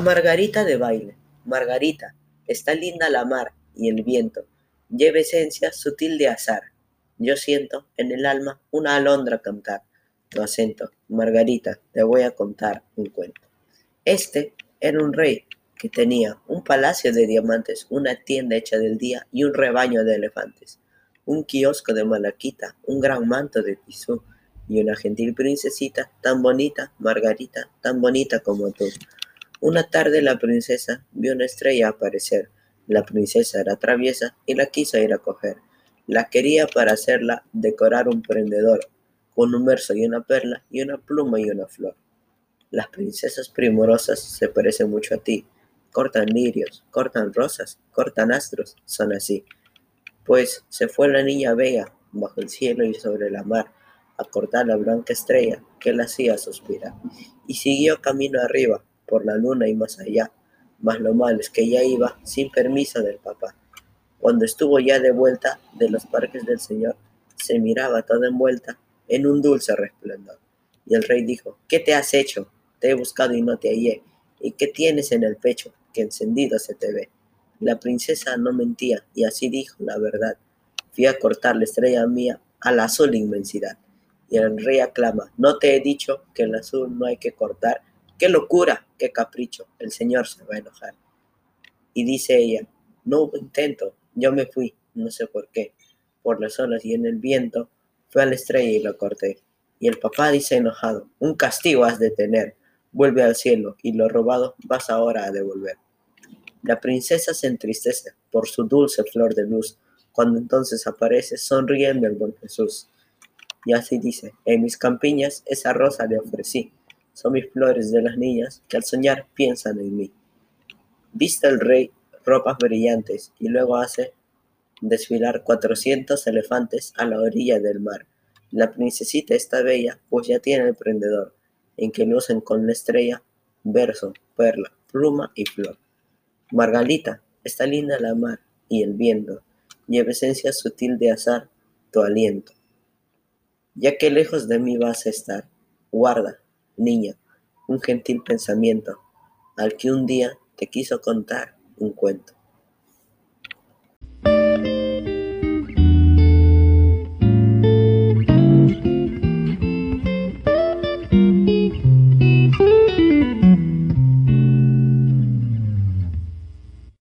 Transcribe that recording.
Margarita de baile. Margarita, está linda la mar y el viento, lleva esencia sutil de azar. Yo siento en el alma una alondra cantar. Tu acento, Margarita, te voy a contar un cuento. Este era un rey que tenía un palacio de diamantes, una tienda hecha del día y un rebaño de elefantes, un kiosco de malaquita, un gran manto de tisú y una gentil princesita tan bonita, Margarita, tan bonita como tú. Una tarde la princesa vio una estrella aparecer. La princesa era traviesa y la quiso ir a coger. La quería para hacerla decorar un prendedor, con un verso y una perla y una pluma y una flor. Las princesas primorosas se parecen mucho a ti. Cortan lirios, cortan rosas, cortan astros, son así. Pues se fue la niña bella bajo el cielo y sobre la mar a cortar la blanca estrella que la hacía suspirar. Y siguió camino arriba por la luna y más allá, mas lo malo es que ya iba sin permiso del papá. Cuando estuvo ya de vuelta de los parques del Señor, se miraba toda envuelta en un dulce resplandor. Y el rey dijo, ¿qué te has hecho? Te he buscado y no te hallé. ¿Y qué tienes en el pecho que encendido se te ve? La princesa no mentía y así dijo la verdad. Fui a cortar la estrella mía a la azul inmensidad. Y el rey aclama, ¿no te he dicho que el azul no hay que cortar? ¡Qué locura! ¡Qué capricho! El Señor se va a enojar. Y dice ella, no hubo intento, yo me fui, no sé por qué, por las olas y en el viento, fue a la estrella y lo corté. Y el papá dice enojado, un castigo has de tener, vuelve al cielo y lo robado vas ahora a devolver. La princesa se entristece por su dulce flor de luz, cuando entonces aparece sonriendo el buen Jesús. Y así dice, en mis campiñas esa rosa le ofrecí, son mis flores de las niñas que al soñar piensan en mí. Viste el rey ropas brillantes y luego hace desfilar cuatrocientos elefantes a la orilla del mar. La princesita está bella, pues ya tiene el prendedor, en que lucen con la estrella verso, perla, pluma y flor. Margalita, está linda la mar y el viento, lleva esencia sutil de azar tu aliento. Ya que lejos de mí vas a estar, guarda niña, un gentil pensamiento, al que un día te quiso contar un cuento.